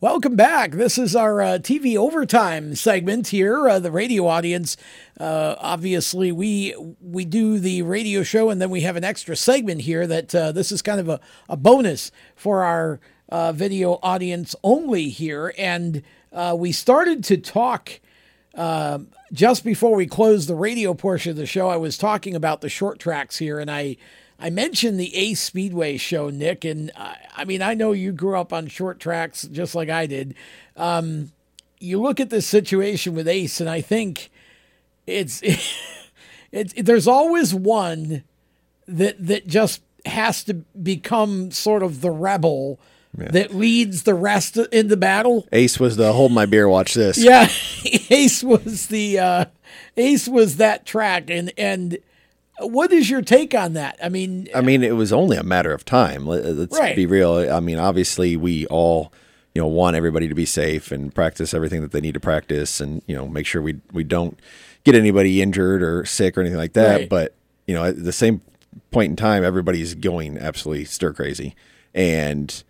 Welcome back. This is our uh, TV overtime segment here. Uh, the radio audience, uh, obviously, we we do the radio show, and then we have an extra segment here. That uh, this is kind of a, a bonus for our uh, video audience only here. And uh, we started to talk just before we closed the radio portion of the show. I was talking about the short tracks here, and I I mentioned the Ace Speedway show, Nick, and I, I mean I know you grew up on short tracks just like I did. Um, you look at this situation with Ace, and I think it's it's there's always one that that just has to become sort of the rebel that leads the rest in the battle. Ace was the hold my beer, watch this. Yeah, Ace was the uh, Ace was that track, and and what is your take on that? I mean, I mean, it was only a matter of time. Let- uh, Let's Right. be real. I mean, obviously, we all, you know, want everybody to be safe and practice everything that they need to practice, and you know, make sure we we don't get anybody injured or sick or anything like that. Right. But you know, at the same point in time, everybody's going absolutely stir crazy, and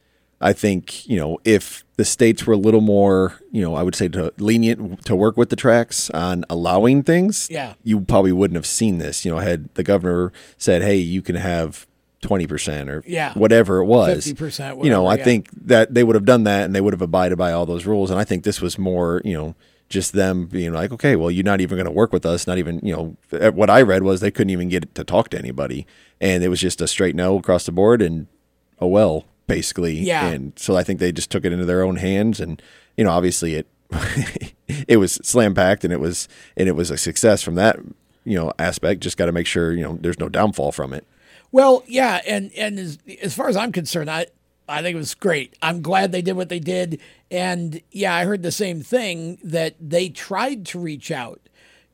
I think you know if the states were a little more, you know, I would say to lenient to work with the tracks on allowing things, Yeah. you probably wouldn't have seen this. You know, had the governor said, "Hey, you can have twenty percent or Yeah. whatever it was, 50%, You know, I yeah. think that they would have done that and they would have abided by all those rules. And I think this was more, you know, just them being like, okay, well, you're not even going to work with us. Not even, you know, eh, what I read was they couldn't even get to talk to anybody, and it was just a straight no across the board, and oh well, basically. Yeah. And so I think they just took it into their own hands, and you know, obviously it it was slam packed, and it was and it was a success from that you know aspect. Just got to make sure you know there's no downfall from it. Well, yeah, and and as, as far as I'm concerned, I I think it was great. I'm glad they did what they did, and yeah, I heard the same thing that they tried to reach out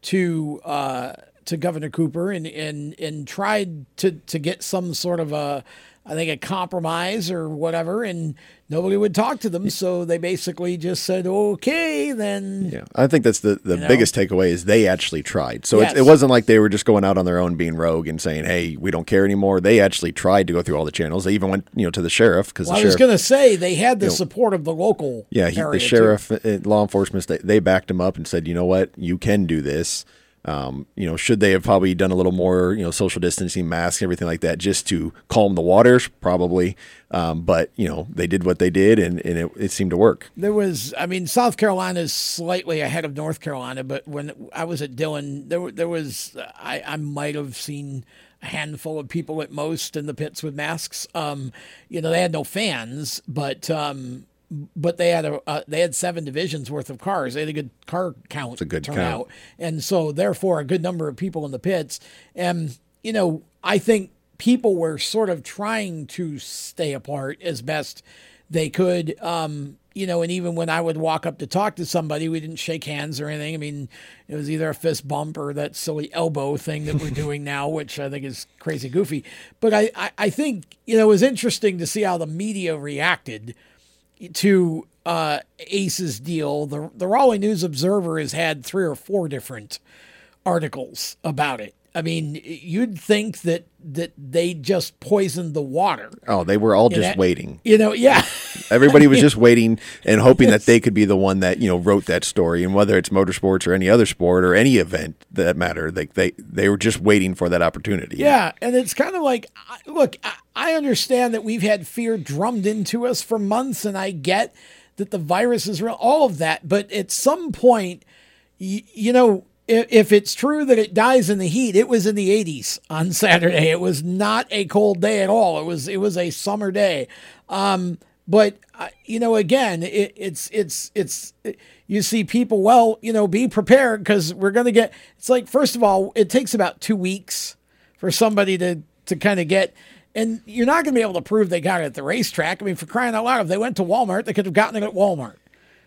to uh, to Governor Cooper and and and tried to to get some sort of a I think a compromise or whatever, and nobody would talk to them, so they basically just said, "Okay, then." Yeah, I think that's the, the know? biggest takeaway is they actually tried. So Yes. it's, it wasn't like they were just going out on their own being rogue and saying, "Hey, we don't care anymore." They actually tried to go through all the channels. They even went, you know, to the sheriff because Well, the I was going to say they had the support of the local. yeah, he, the sheriff, uh, law enforcement, they, they backed him up and said, "You know what? You can do this." Um, you know, should they have probably done a little more, you know, social distancing, masks, everything like that, just to calm the waters? Probably. Um, but you know, they did what they did, and, and it, it seemed to work. There was, I mean, South Carolina is slightly ahead of North Carolina, but when I was at Dillon, there there was, I, I might have seen a handful of people at most in the pits with masks. Um, you know, they had no fans, but um, but they had a uh, they had seven divisions worth of cars. They had a good car count. It's a good turnout, count. and so therefore a good number of people in the pits. And you know, I think people were sort of trying to stay apart as best they could. Um, you know, and even when I would walk up to talk to somebody, we didn't shake hands or anything. I mean, it was either a fist bump or that silly elbow thing that we're doing now, which I think is crazy goofy. But I, I, I think, you know, it was interesting to see how the media reacted to uh, Ace's deal. The the Raleigh News Observer has had three or four different articles about it. I mean, you'd think that that they just poisoned the water. Oh, they were all just waiting. You know, yeah. Everybody was just waiting and hoping that they could be the one that you know wrote that story. And whether it's motorsports or any other sport or any event that matter, they they they were just waiting for that opportunity. Yeah, and it's kind of like, look, I- I understand that we've had fear drummed into us for months, and I get that the virus is real, all of that. But at some point, you, you know, if, it's true that it dies in the heat, it was in the 80s on Saturday. It was not a cold day at all. It was it was a summer day. Um, but uh, you know, again, it, it's it's it's you see people. Well, you know, be prepared because we're going to get. It's like first of all, it takes about two weeks for somebody to to kind of get. And you're not going to be able to prove they got it at the racetrack. I mean, for crying out loud, if they went to Walmart, they could have gotten it at Walmart.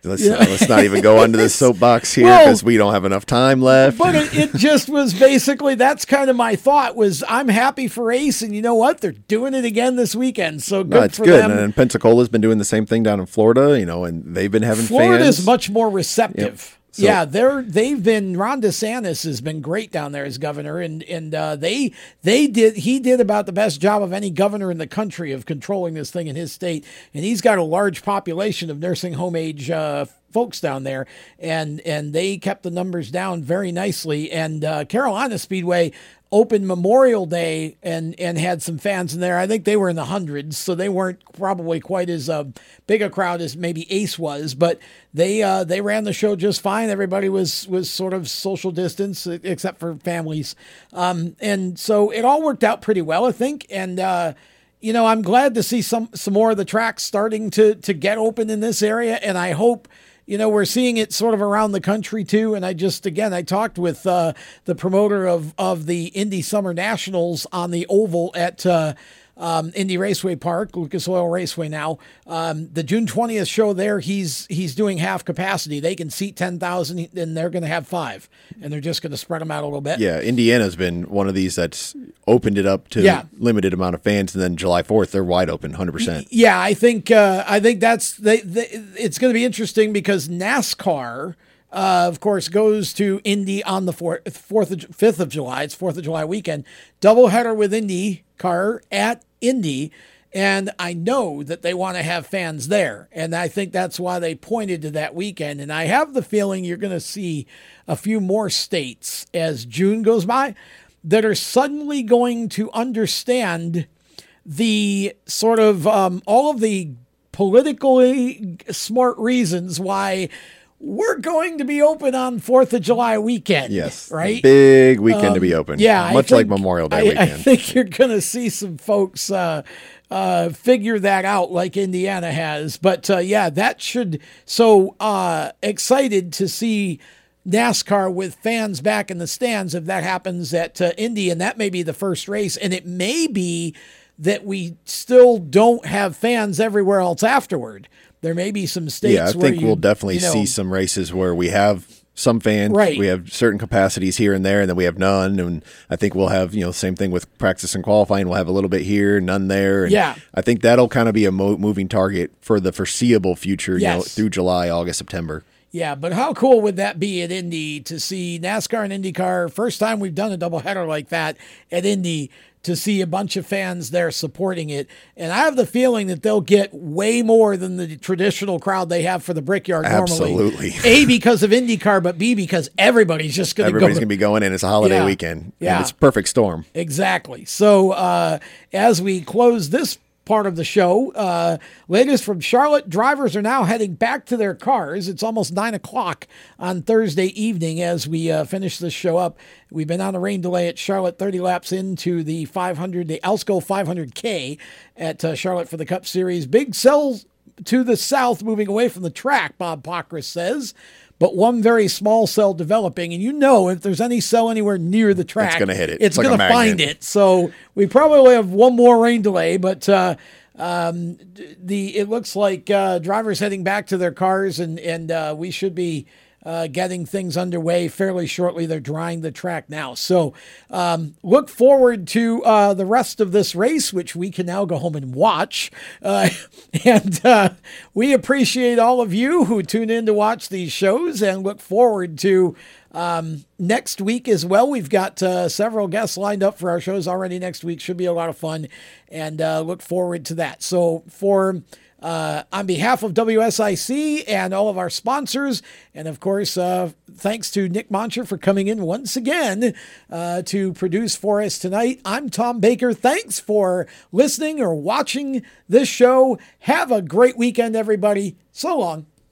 Let's uh, let's not even go onto the soapbox here Well- because we don't have enough time left. But it, it just was basically that's kind of my thought was I'm happy for Ace, and you know what? They're doing it again this weekend, so good No, it's for good. them. And Pensacola's been doing the same thing down in Florida, you know, and they've been having Florida fans. is much more receptive. So, yeah, they're they've been Ron DeSantis has been great down there as governor, and and uh, they they did he did about the best job of any governor in the country of controlling this thing in his state, and he's got a large population of nursing home age uh, folks down there, and and they kept the numbers down very nicely. And uh, Carolina Speedway opened Memorial Day and and had some fans in there. I think they were in the hundreds, so they weren't probably quite as uh, big a crowd as maybe Ace was, but they uh, they ran the show just fine. Everybody was was sort of social distance except for families, um, and so it all worked out pretty well, I think. And uh, you know, I'm glad to see some some more of the tracks starting to to get open in this area, and I hope you know, we're seeing it sort of around the country too. And I just, again, I talked with uh, the promoter of, of the Indy Summer Nationals on the Oval at uh, um, Indy Raceway Park, Lucas Oil Raceway now. Um, the June 20th show there, he's he's doing half capacity. They can seat 10,000 and they're going to have five, and they're just going to spread them out a little bit. Yeah, Indiana's been one of these that's opened it up to Yeah. limited amount of fans, and then July 4th, they're wide open, 100%. Yeah, I think uh, I think that's they, they, it's going to be interesting because NASCAR, uh, of course, goes to Indy on the fourth, fourth, of, fifth of July. It's Fourth of July weekend, doubleheader with IndyCar at Indy, and I know that they want to have fans there, and I think that's why they pointed to that weekend. And I have the feeling you're going to see a few more states as June goes by that are suddenly going to understand the sort of um, all of the politically smart reasons why we're going to be open on Fourth of July weekend. Yes. right. Big weekend to be open. Yeah, Much like Memorial Day I, weekend. I think you're going to see some folks uh, uh, figure that out, like Indiana has. But uh, yeah, that should. So uh, excited to see NASCAR with fans back in the stands if that happens at uh, Indy, and that may be the first race, and it may be that we still don't have fans everywhere else afterward. There may be some states. yeah, I think you- we'll definitely you know, see some races where we have some fans, Right. we have certain capacities here and there, and then we have none. And I think we'll have, you know, same thing with practice and qualifying. We'll have a little bit here, none there. And Yeah. I think that'll kind of be a mo- moving target for the foreseeable future, you know, Yes. through July, August, September. Yeah, but how cool would that be at Indy to see NASCAR and IndyCar? First time we've done a doubleheader like that at Indy to see a bunch of fans there supporting it. And I have the feeling that they'll get way more than the traditional crowd they have for the Brickyard normally. Absolutely. A, because of IndyCar, but B, because everybody's just going to go. Everybody's going to be going in. It's a holiday Yeah. weekend. Yeah. And it's perfect storm. Exactly. So uh, as we close this part of the show, uh, latest from Charlotte, drivers are now heading back to their cars. It's almost nine o'clock on Thursday evening as we uh, finish this show up. We've been on a rain delay at Charlotte, 30 laps into the 500, the Alsco 500K at uh, Charlotte for the Cup Series. Big cells to the south, moving away from the track, Bob Pockrass says. But one very small cell developing, and you know if there's any cell anywhere near the track, it's gonna hit it. It's It's like going to find it. So we probably have one more rain delay, but uh, um, the it looks like uh, drivers heading back to their cars, and and uh, we should be. Uh, getting things underway fairly shortly. They're drying the track now. So um, look forward to uh, the rest of this race, which we can now go home and watch. Uh, and uh, we appreciate all of you who tune in to watch these shows and look forward to um, next week as well. We've got uh, several guests lined up for our shows already next week. Should be a lot of fun and uh, look forward to that. So, for uh, on behalf of WSIC and all of our sponsors, and of course, uh, thanks to Nick Moncher for coming in once again uh, to produce for us tonight. I'm Tom Baker. Thanks for listening or watching this show. Have a great weekend, everybody. So long.